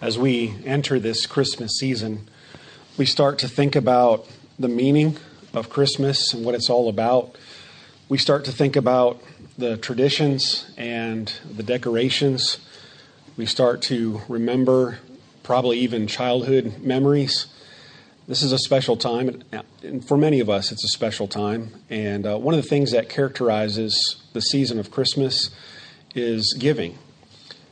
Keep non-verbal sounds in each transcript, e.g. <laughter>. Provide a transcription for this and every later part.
as we enter this Christmas season, we start to think about the meaning of Christmas and what it's all about. We start to think about the traditions and the decorations. We start to remember probably even childhood memories. This is a special time, and for many of us, it's a special time. And uh, one of the things that characterizes the season of Christmas is giving.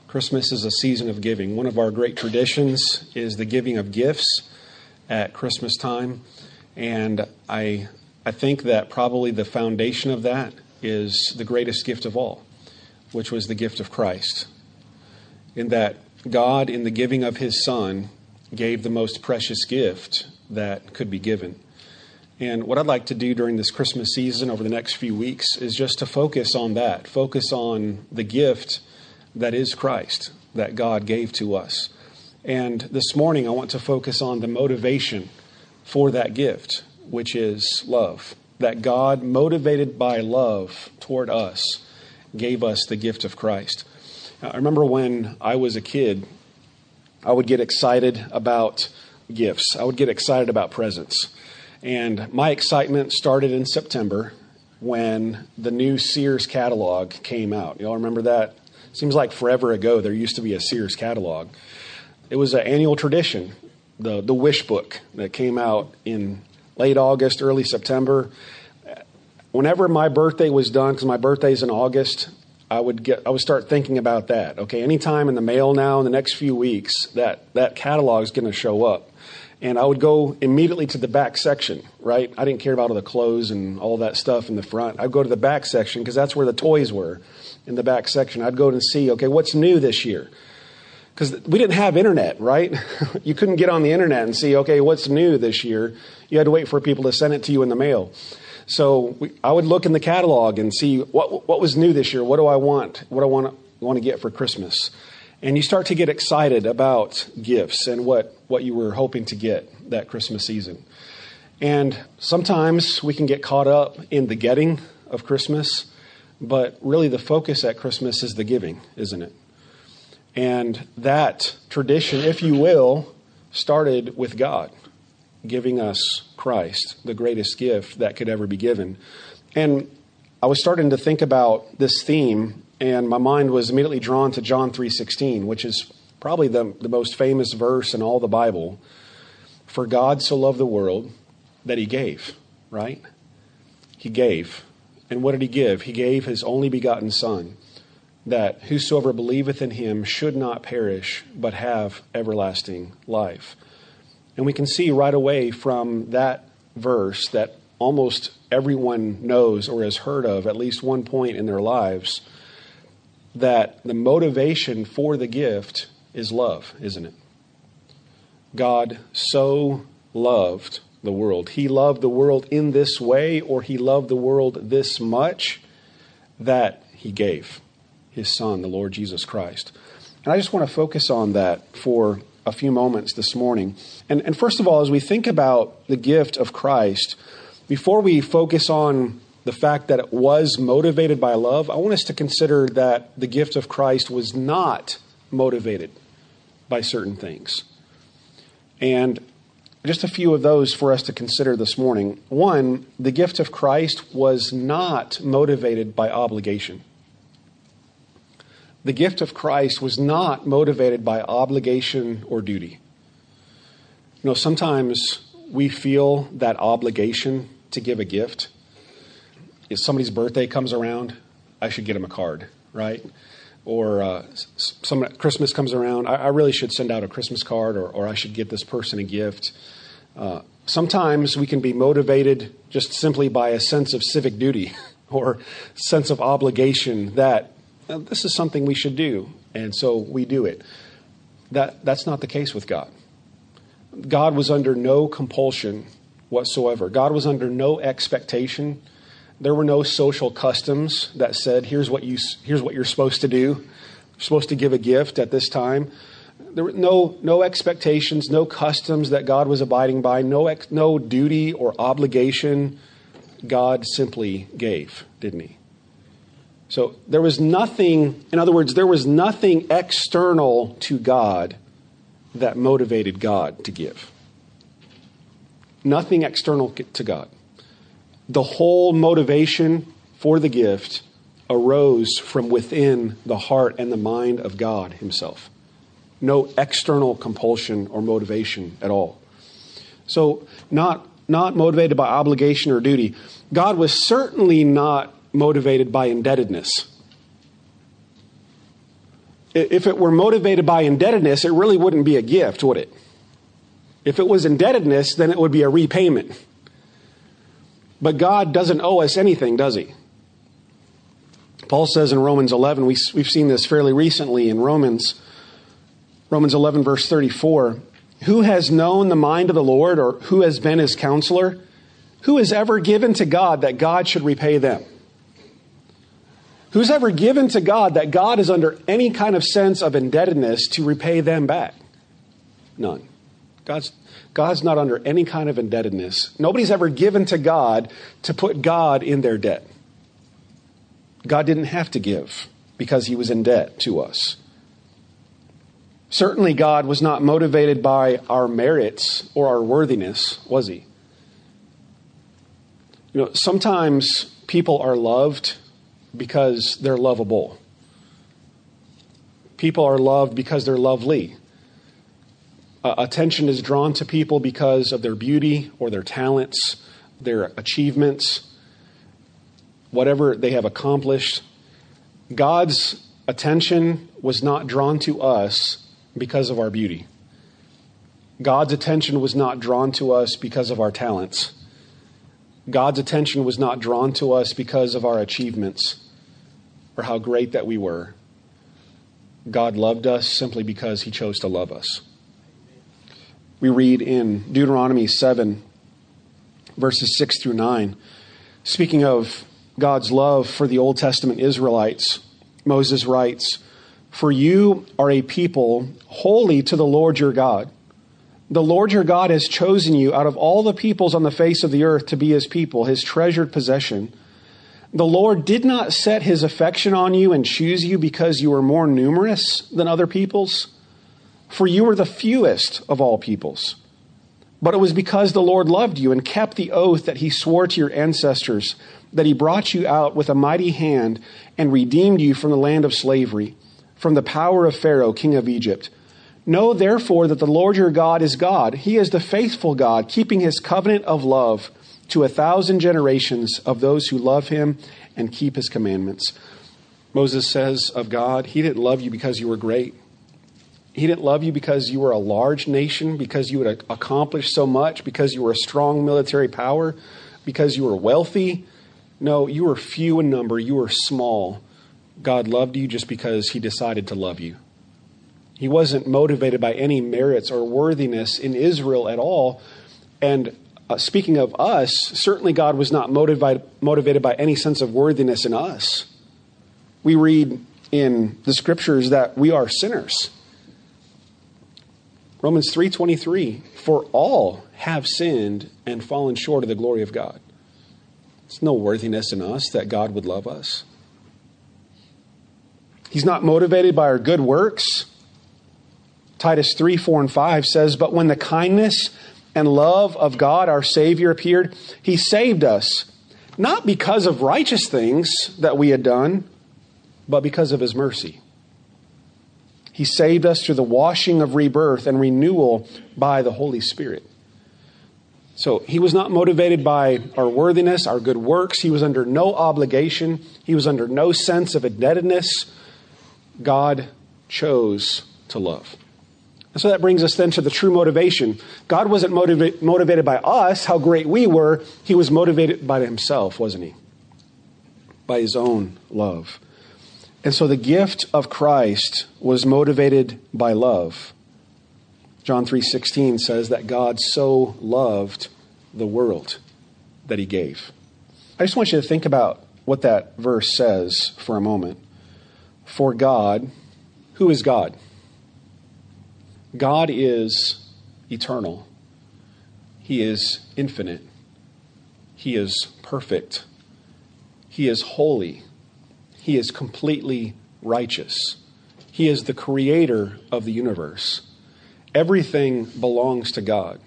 Christmas is a season of giving. One of our great traditions is the giving of gifts at Christmas time. And I, I think that probably the foundation of that is the greatest gift of all, which was the gift of Christ. In that God, in the giving of his Son, gave the most precious gift that could be given. And what I'd like to do during this Christmas season over the next few weeks is just to focus on that, focus on the gift that is Christ that God gave to us. And this morning, I want to focus on the motivation for that gift, which is love. That God, motivated by love toward us, gave us the gift of Christ. I remember when I was a kid, I would get excited about gifts, I would get excited about presents. And my excitement started in September when the new Sears catalog came out. Y'all remember that? Seems like forever ago there used to be a Sears catalog. It was an annual tradition, the, the wish book that came out in late August, early September. Whenever my birthday was done, because my birthday's in August, I would get I would start thinking about that. Okay, anytime in the mail now in the next few weeks, that that catalog is going to show up, and I would go immediately to the back section. Right, I didn't care about all the clothes and all that stuff in the front. I'd go to the back section because that's where the toys were in the back section. I'd go and see, okay, what's new this year? Because we didn't have internet, right? <laughs> you couldn't get on the internet and see, okay, what's new this year. You had to wait for people to send it to you in the mail. So we, I would look in the catalog and see what what was new this year. What do I want? What do I want to, want to get for Christmas? And you start to get excited about gifts and what, what you were hoping to get that Christmas season. And sometimes we can get caught up in the getting of Christmas but really, the focus at Christmas is the giving, isn't it? And that tradition, if you will, started with God giving us Christ, the greatest gift that could ever be given. And I was starting to think about this theme, and my mind was immediately drawn to John 3:16, which is probably the, the most famous verse in all the Bible. For God so loved the world that he gave, right? He gave. And what did he give? He gave his only begotten Son, that whosoever believeth in him should not perish, but have everlasting life. And we can see right away from that verse that almost everyone knows or has heard of at least one point in their lives that the motivation for the gift is love, isn't it? God so loved the world. He loved the world in this way, or he loved the world this much that he gave his son, the Lord Jesus Christ. And I just want to focus on that for a few moments this morning. And, and first of all, as we think about the gift of Christ, before we focus on the fact that it was motivated by love, I want us to consider that the gift of Christ was not motivated by certain things. And just a few of those for us to consider this morning. One, the gift of Christ was not motivated by obligation. The gift of Christ was not motivated by obligation or duty. You know, sometimes we feel that obligation to give a gift. If somebody's birthday comes around, I should get them a card, right? Or uh, some Christmas comes around, I, I, really should send out a Christmas card, or, or I should get this person a gift. Uh, sometimes we can be motivated just simply by a sense of civic duty <laughs> or sense of obligation that uh, this is something we should do, and so we do it. That, that's not the case with God. God was under no compulsion whatsoever. God was under no expectation. There were no social customs that said, here's what, you, here's what you're supposed to do. You're supposed to give a gift at this time there were no, no expectations, no customs that God was abiding by, no, ex, no duty or obligation. God simply gave, didn't he? So there was nothing, in other words, there was nothing external to God that motivated God to give. Nothing external to God. The whole motivation for the gift arose from within the heart and the mind of God Himself. No external compulsion or motivation at all. So, not, not motivated by obligation or duty. God was certainly not motivated by indebtedness. If it were motivated by indebtedness, it really wouldn't be a gift, would it? If it was indebtedness, then it would be a repayment. But God doesn't owe us anything, does He? Paul says in Romans 11, we, we've seen this fairly recently in Romans, Romans 11, verse 34. Who has known the mind of the Lord, or who has been his counselor? Who has ever given to God that God should repay them? Who's ever given to God that God is under any kind of sense of indebtedness to repay them back? None. God's, God's not under any kind of indebtedness. Nobody's ever given to God to put God in their debt. God didn't have to give because he was in debt to us. Certainly, God was not motivated by our merits or our worthiness, was he? You know, sometimes people are loved because they're lovable. People are loved because they're lovely. Uh, attention is drawn to people because of their beauty or their talents, their achievements whatever they have accomplished. God's attention was not drawn to us because of our beauty. God's attention was not drawn to us because of our talents. God's attention was not drawn to us because of our achievements or how great that we were. God loved us simply because he chose to love us. We read in Deuteronomy 7, verses 6 through 9, speaking of God's love for the Old Testament Israelites, Moses writes, For you are a people holy to the Lord your God. The Lord your God has chosen you out of all the peoples on the face of the earth to be his people, his treasured possession. The Lord did not set his affection on you and choose you because you were more numerous than other peoples, for you were the fewest of all peoples. But it was because the Lord loved you and kept the oath that he swore to your ancestors that he brought you out with a mighty hand and redeemed you from the land of slavery, from the power of Pharaoh, king of Egypt. Know therefore that the Lord your God is God. He is the faithful God, keeping his covenant of love to a thousand generations of those who love him and keep his commandments. Moses says of God, He didn't love you because you were great. He didn't love you because you were a large nation, because you had accomplished so much, because you were a strong military power, because you were wealthy, no, you were few in number, you were small. God loved you just because He decided to love you. He wasn't motivated by any merits or worthiness in Israel at all. And uh, speaking of us, certainly God was not motivated, motivated by any sense of worthiness in us. We read in the scriptures that we are sinners. Romans 3:23 for all have sinned and fallen short of the glory of God. There's no worthiness in us that God would love us. He's not motivated by our good works. Titus 3 4 and 5 says, But when the kindness and love of God our Savior appeared, He saved us, not because of righteous things that we had done, but because of His mercy. He saved us through the washing of rebirth and renewal by the Holy Spirit. So he was not motivated by our worthiness, our good works. He was under no obligation. He was under no sense of indebtedness. God chose to love. And so that brings us then to the true motivation. God wasn't motiva- motivated by us, how great we were. He was motivated by himself, wasn't he? By his own love. And so the gift of Christ was motivated by love. John 3:16 says that God so loved the world that he gave. I just want you to think about what that verse says for a moment. For God, who is God? God is eternal. He is infinite. He is perfect. He is holy. He is completely righteous. He is the creator of the universe. everything belongs to God.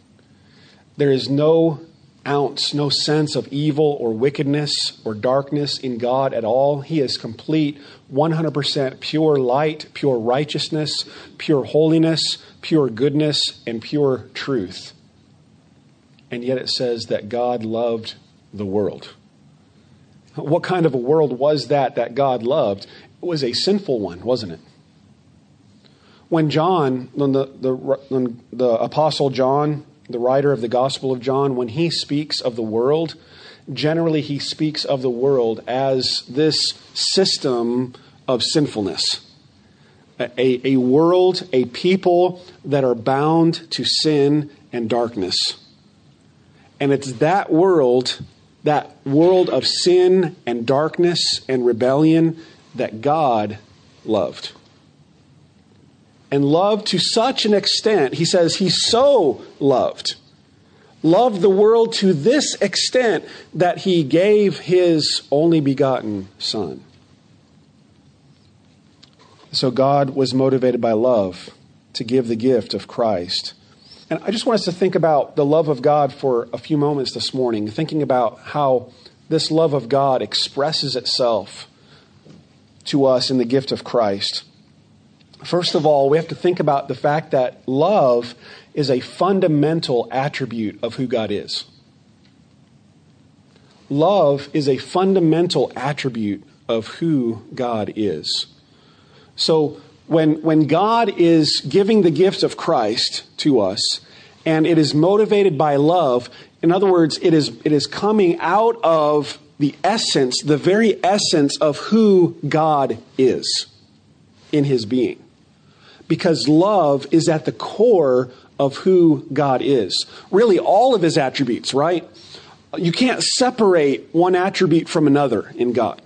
There is no ounce, no sense of evil or wickedness or darkness in God at all. He is complete, 100% pure light, pure righteousness, pure holiness, pure goodness, and pure truth. And yet it says that God loved the world. What kind of a world was that that God loved? It was a sinful one, wasn't it? When John, when the, the, when the Apostle John the writer of the Gospel of John, when he speaks of the world, generally he speaks of the world as this system of sinfulness. A, a world, a people that are bound to sin and darkness. And it's that world, that world of sin and darkness and rebellion that God loved and loved to such an extent, he says he so loved, loved the world to this extent that he gave his only begotten Son. So God was motivated by love to give the gift of Christ. And I just want us to think about the love of God for a few moments this morning, thinking about how this love of God expresses itself to us in the gift of Christ. First of all, we have to think about the fact that love is a fundamental attribute of who God is. Love is a fundamental attribute of who God is. So, when, when God is giving the gift of Christ to us, and it is motivated by love, in other words, it is, it is coming out of the essence, the very essence of who God is in his being because love is at the core of who God is. Really, all of his attributes, right? You can't separate one attribute from another in God.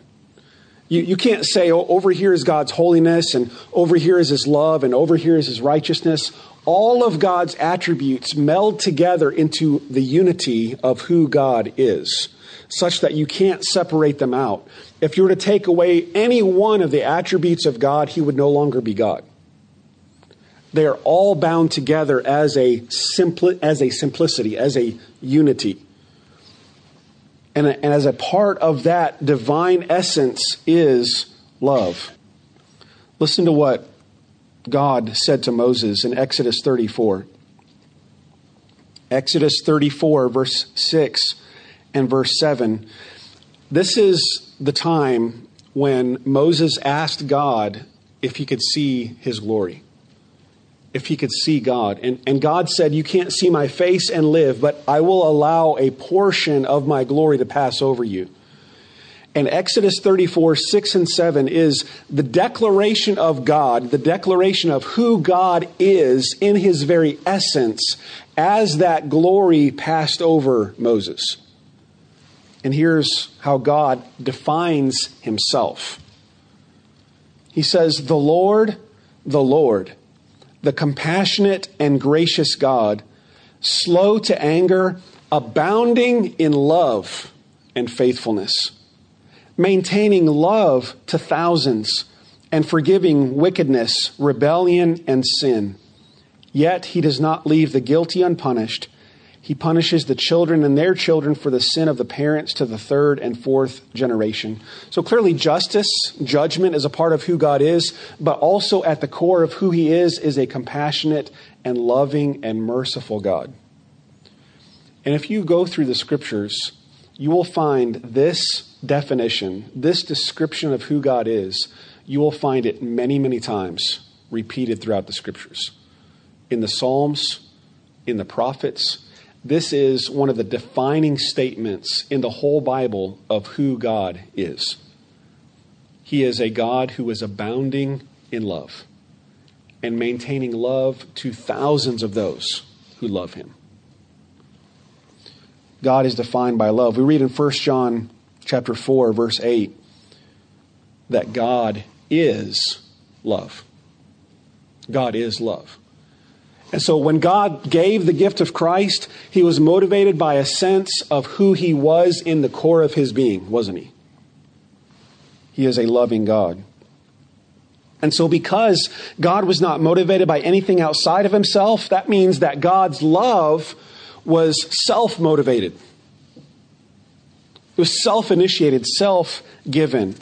You, you can't say, oh, over here is God's holiness, and over here is his love, and over here is his righteousness. All of God's attributes meld together into the unity of who God is, such that you can't separate them out. If you were to take away any one of the attributes of God, he would no longer be God. They are all bound together as a, simpli- as a simplicity, as a unity. And, and as a part of that divine essence is love. Listen to what God said to Moses in Exodus 34. Exodus 34, verse 6 and verse 7. This is the time when Moses asked God if he could see his glory if he could see God. And, and God said, You can't see my face and live, but I will allow a portion of my glory to pass over you. And Exodus 34, 6 and 7 is the declaration of God, the declaration of who God is in his very essence as that glory passed over Moses. And here's how God defines himself He says, The Lord, the Lord the compassionate and gracious God, slow to anger, abounding in love and faithfulness, maintaining love to thousands, and forgiving wickedness, rebellion, and sin. Yet he does not leave the guilty unpunished he punishes the children and their children for the sin of the parents to the third and fourth generation. So clearly, justice, judgment is a part of who God is, but also at the core of who He is, is a compassionate and loving and merciful God. And if you go through the scriptures, you will find this definition, this description of who God is, you will find it many, many times repeated throughout the scriptures. In the Psalms, in the prophets, this is one of the defining statements in the whole Bible of who God is. He is a God who is abounding in love and maintaining love to thousands of those who love him. God is defined by love. We read in 1 John chapter 4 verse 8 that God is love. God is love. And so when God gave the gift of Christ, he was motivated by a sense of who he was in the core of his being, wasn't he? He is a loving God. And so, because God was not motivated by anything outside of himself, that means that God's love was self motivated. It was self initiated, self given.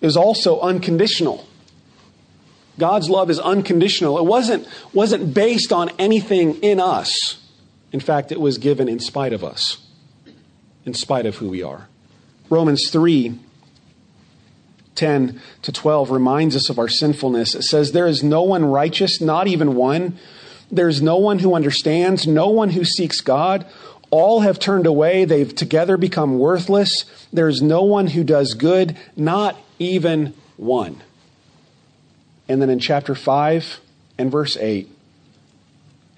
It was also unconditional. God's love is unconditional. It wasn't, wasn't based on anything in us. In fact, it was given in spite of us, in spite of who we are. Romans 3 10 to 12 reminds us of our sinfulness. It says, There is no one righteous, not even one. There is no one who understands, no one who seeks God. All have turned away. They've together become worthless. There is no one who does good, not even one. And then in chapter 5 and verse 8,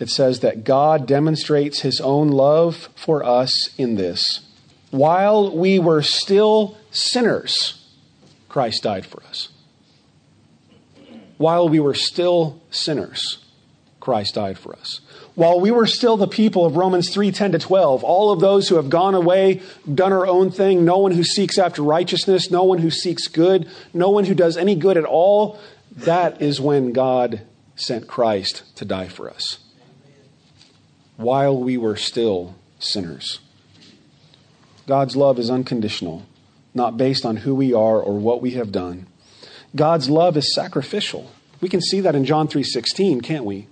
it says that God demonstrates his own love for us in this. While we were still sinners, Christ died for us. While we were still sinners, Christ died for us. While we were still the people of Romans 3 10 to 12, all of those who have gone away, done our own thing, no one who seeks after righteousness, no one who seeks good, no one who does any good at all, that is when God sent Christ to die for us. While we were still sinners. God's love is unconditional not based on who we are or what we have done. God's love is sacrificial. We can see that in John 3:16, can't we?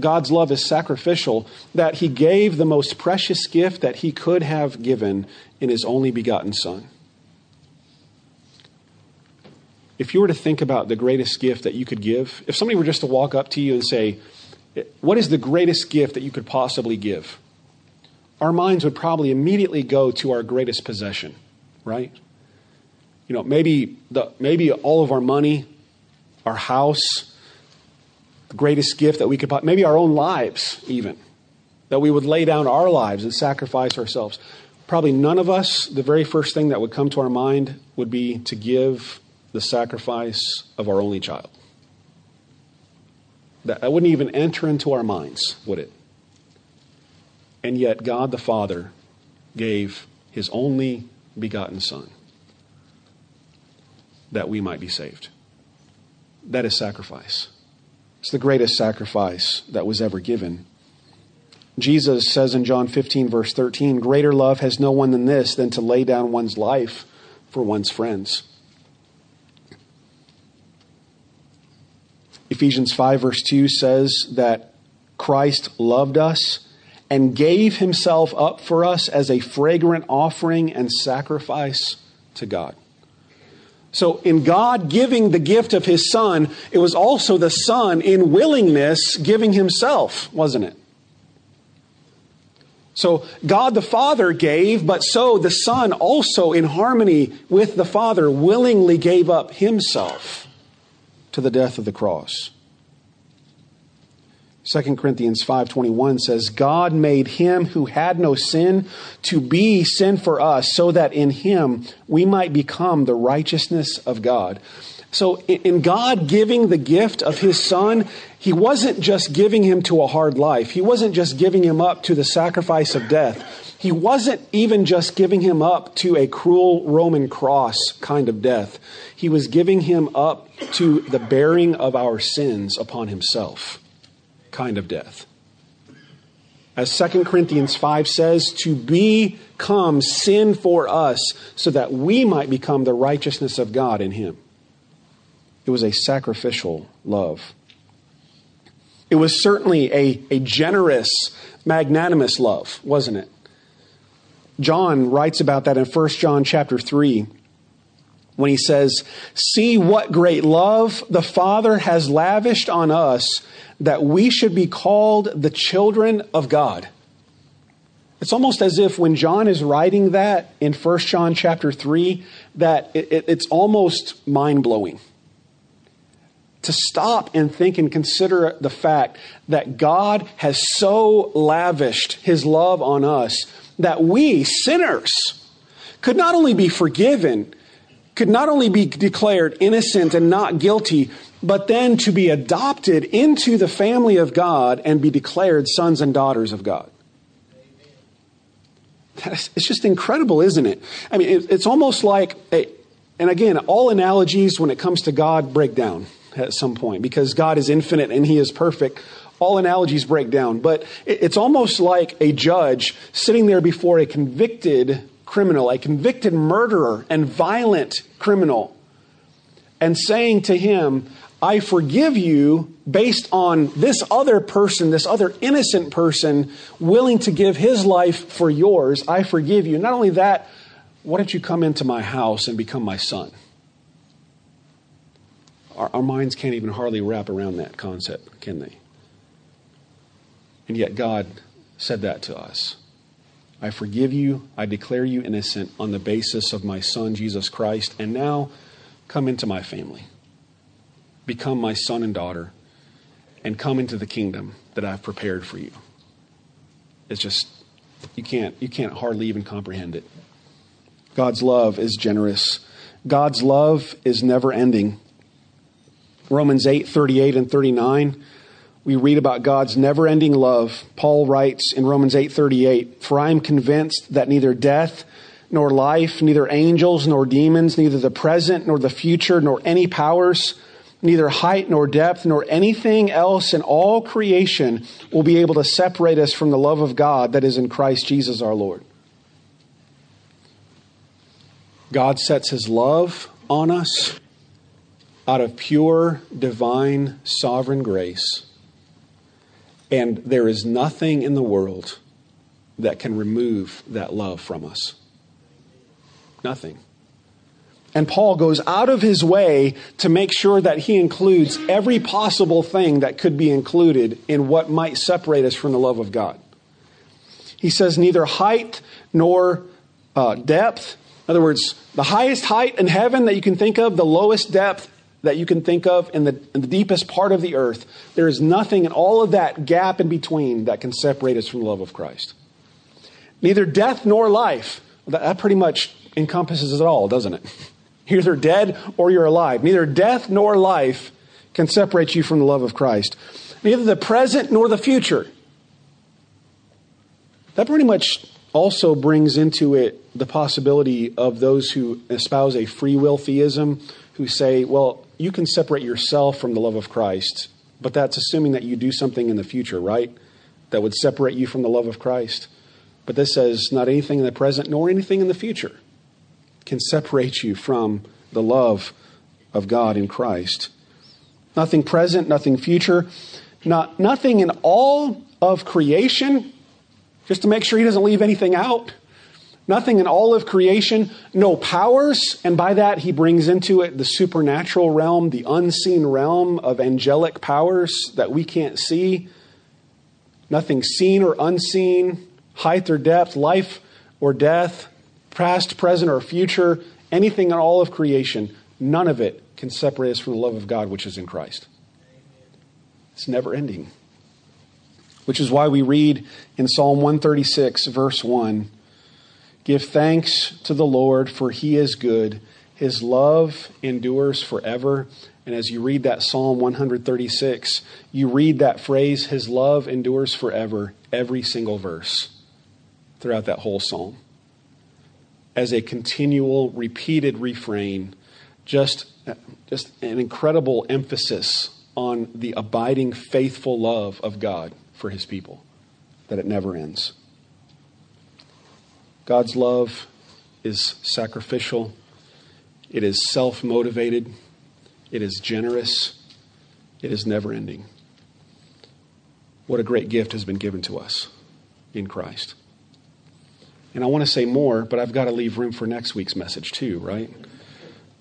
God's love is sacrificial that he gave the most precious gift that he could have given in his only begotten son. If you were to think about the greatest gift that you could give, if somebody were just to walk up to you and say, "What is the greatest gift that you could possibly give?" Our minds would probably immediately go to our greatest possession right? You know, maybe the maybe all of our money, our house, the greatest gift that we could maybe our own lives even that we would lay down our lives and sacrifice ourselves. Probably none of us, the very first thing that would come to our mind would be to give the sacrifice of our only child. That, wouldn't even enter into our minds, would it? And yet, God the Father gave his only begotten Son, that we might be saved. That is sacrifice. It's the greatest sacrifice that was ever given. Jesus says in John 15, verse 13, Greater love has no one than this, than to lay down one's life for one's friends. Ephesians 5, verse 2 says that Christ loved us and gave himself up for us as a fragrant offering and sacrifice to God. So, in God giving the gift of his Son, it was also the Son in willingness giving himself, wasn't it? So, God the Father gave, but so the Son also, in harmony with the Father, willingly gave up himself to the death of the cross. 2 Corinthians 5:21 says God made him who had no sin to be sin for us so that in him we might become the righteousness of God. So in God giving the gift of his son, he wasn't just giving him to a hard life. He wasn't just giving him up to the sacrifice of death. He wasn't even just giving him up to a cruel Roman cross kind of death. He was giving him up to the bearing of our sins upon himself kind of death. As 2 Corinthians 5 says, to become sin for us so that we might become the righteousness of God in Him. It was a sacrificial love. It was certainly a, a generous, magnanimous love, wasn't it? John writes about that in 1 John chapter 3 when he says, See what great love the Father has lavished on us that we should be called the children of God. It's almost as if when John is writing that in 1 John chapter 3, that it, it, it's almost mind blowing. To stop and think and consider the fact that God has so lavished his love on us that we, sinners, could not only be forgiven, could not only be declared innocent and not guilty, but then to be adopted into the family of God and be declared sons and daughters of God. It's just incredible, isn't it? I mean, it's almost like a, And again, all analogies when it comes to God break down at some point because God is infinite and He is perfect. All analogies break down. But it's almost like a judge sitting there before a convicted criminal, a convicted murderer and violent criminal, and saying to him, I forgive you based on this other person, this other innocent person willing to give his life for yours. I forgive you. Not only that, why don't you come into my house and become my son? Our, our minds can't even hardly wrap around that concept, can they? And yet God said that to us. I forgive you. I declare you innocent on the basis of my Son, Jesus Christ. And now come into my family. Become my son and daughter. And come into the kingdom that I've prepared for you. It's just, you can't, you can't hardly even comprehend it. God's love is generous. God's love is never ending. Romans 8, 38 and 39 we read about God's never-ending love. Paul writes in Romans 8:38, "For I am convinced that neither death nor life, neither angels nor demons, neither the present nor the future, nor any powers, neither height nor depth, nor anything else in all creation will be able to separate us from the love of God that is in Christ Jesus our Lord." God sets his love on us out of pure divine sovereign grace and there is nothing in the world that can remove that love from us. Nothing. And Paul goes out of his way to make sure that he includes every possible thing that could be included in what might separate us from the love of God. He says, neither height nor uh, depth. In other words, the highest height in heaven that you can think of, the lowest depth that you can think of in the, in the deepest part of the earth. There is nothing in all of that gap in between that can separate us from the love of Christ. Neither death nor life. That pretty much encompasses it all, doesn't it? <laughs> You're either dead or you're alive. Neither death nor life can separate you from the love of Christ. Neither the present nor the future. That pretty much also brings into it the possibility of those who espouse a free will theism who say, well, you can separate yourself from the love of Christ, but that's assuming that you do something in the future, right? That would separate you from the love of Christ. But this says, not anything in the present nor anything in the future can separate you from the love of God in Christ. Nothing present, nothing future, not, nothing in all of creation, just to make sure he doesn't leave anything out Nothing in all of creation, no powers, and by that he brings into it the supernatural realm, the unseen realm of angelic powers that we can't see. Nothing seen or unseen, height or depth, life or death, past, present, or future, anything in all of creation, none of it can separate us from the love of God which is in Christ. It's never ending. Which is why we read in Psalm 136, verse 1 Give thanks to the Lord, for he is good. His love endures forever. And as you read that Psalm 136, you read that phrase, His love endures forever, every single verse throughout that whole psalm. As a continual, repeated refrain, just, just an incredible emphasis on the abiding, faithful love of God for His people, that it never ends. God's love is sacrificial, it is self motivated, it is generous, it is never ending. What a great gift has been given to us in Christ. And I want to say more, but I've got to leave room for next week's message too, right?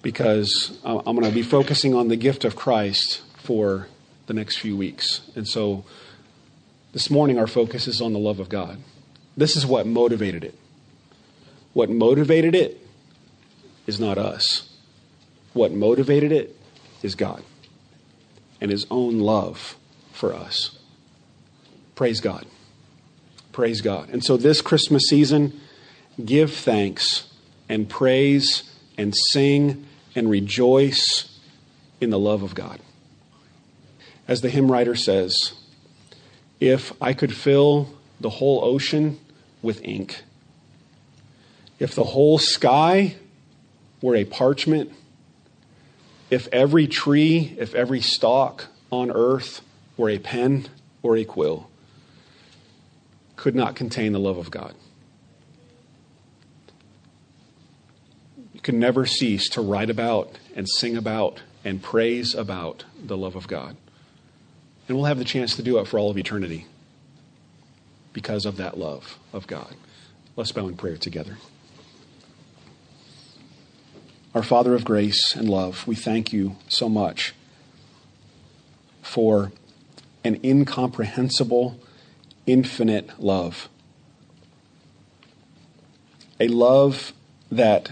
Because I'm going to be focusing on the gift of Christ for the next few weeks. And so this morning, our focus is on the love of God. This is what motivated it. What motivated it is not us. What motivated it is God and His own love for us. Praise God. Praise God. And so this Christmas season, give thanks and praise and sing and rejoice in the love of God. As the hymn writer says, if I could fill the whole ocean with ink, if the whole sky were a parchment, if every tree, if every stalk on earth were a pen or a quill, could not contain the love of God. You could never cease to write about and sing about and praise about the love of God. And we'll have the chance to do it for all of eternity because of that love of God. Let's bow in prayer together. Our Father of grace and love, we thank you so much for an incomprehensible, infinite love. A love that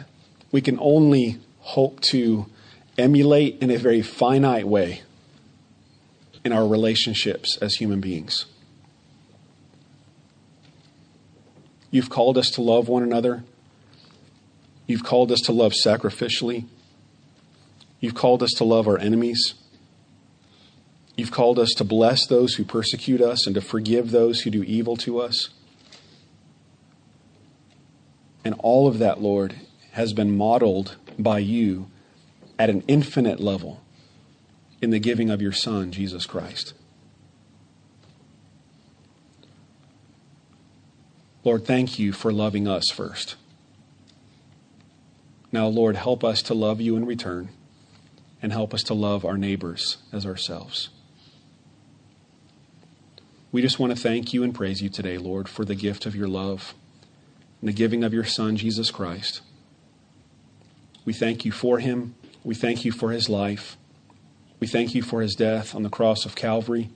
we can only hope to emulate in a very finite way in our relationships as human beings. You've called us to love one another. You've called us to love sacrificially. You've called us to love our enemies. You've called us to bless those who persecute us and to forgive those who do evil to us. And all of that, Lord, has been modeled by you at an infinite level in the giving of your Son, Jesus Christ. Lord, thank you for loving us first. Now, Lord, help us to love you in return and help us to love our neighbors as ourselves. We just want to thank you and praise you today, Lord, for the gift of your love and the giving of your Son, Jesus Christ. We thank you for him. We thank you for his life. We thank you for his death on the cross of Calvary.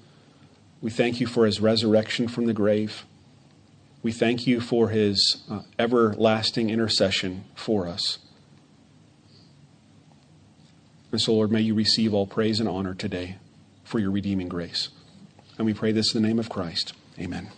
We thank you for his resurrection from the grave. We thank you for his uh, everlasting intercession for us. And so, Lord, may you receive all praise and honor today for your redeeming grace. And we pray this in the name of Christ. Amen.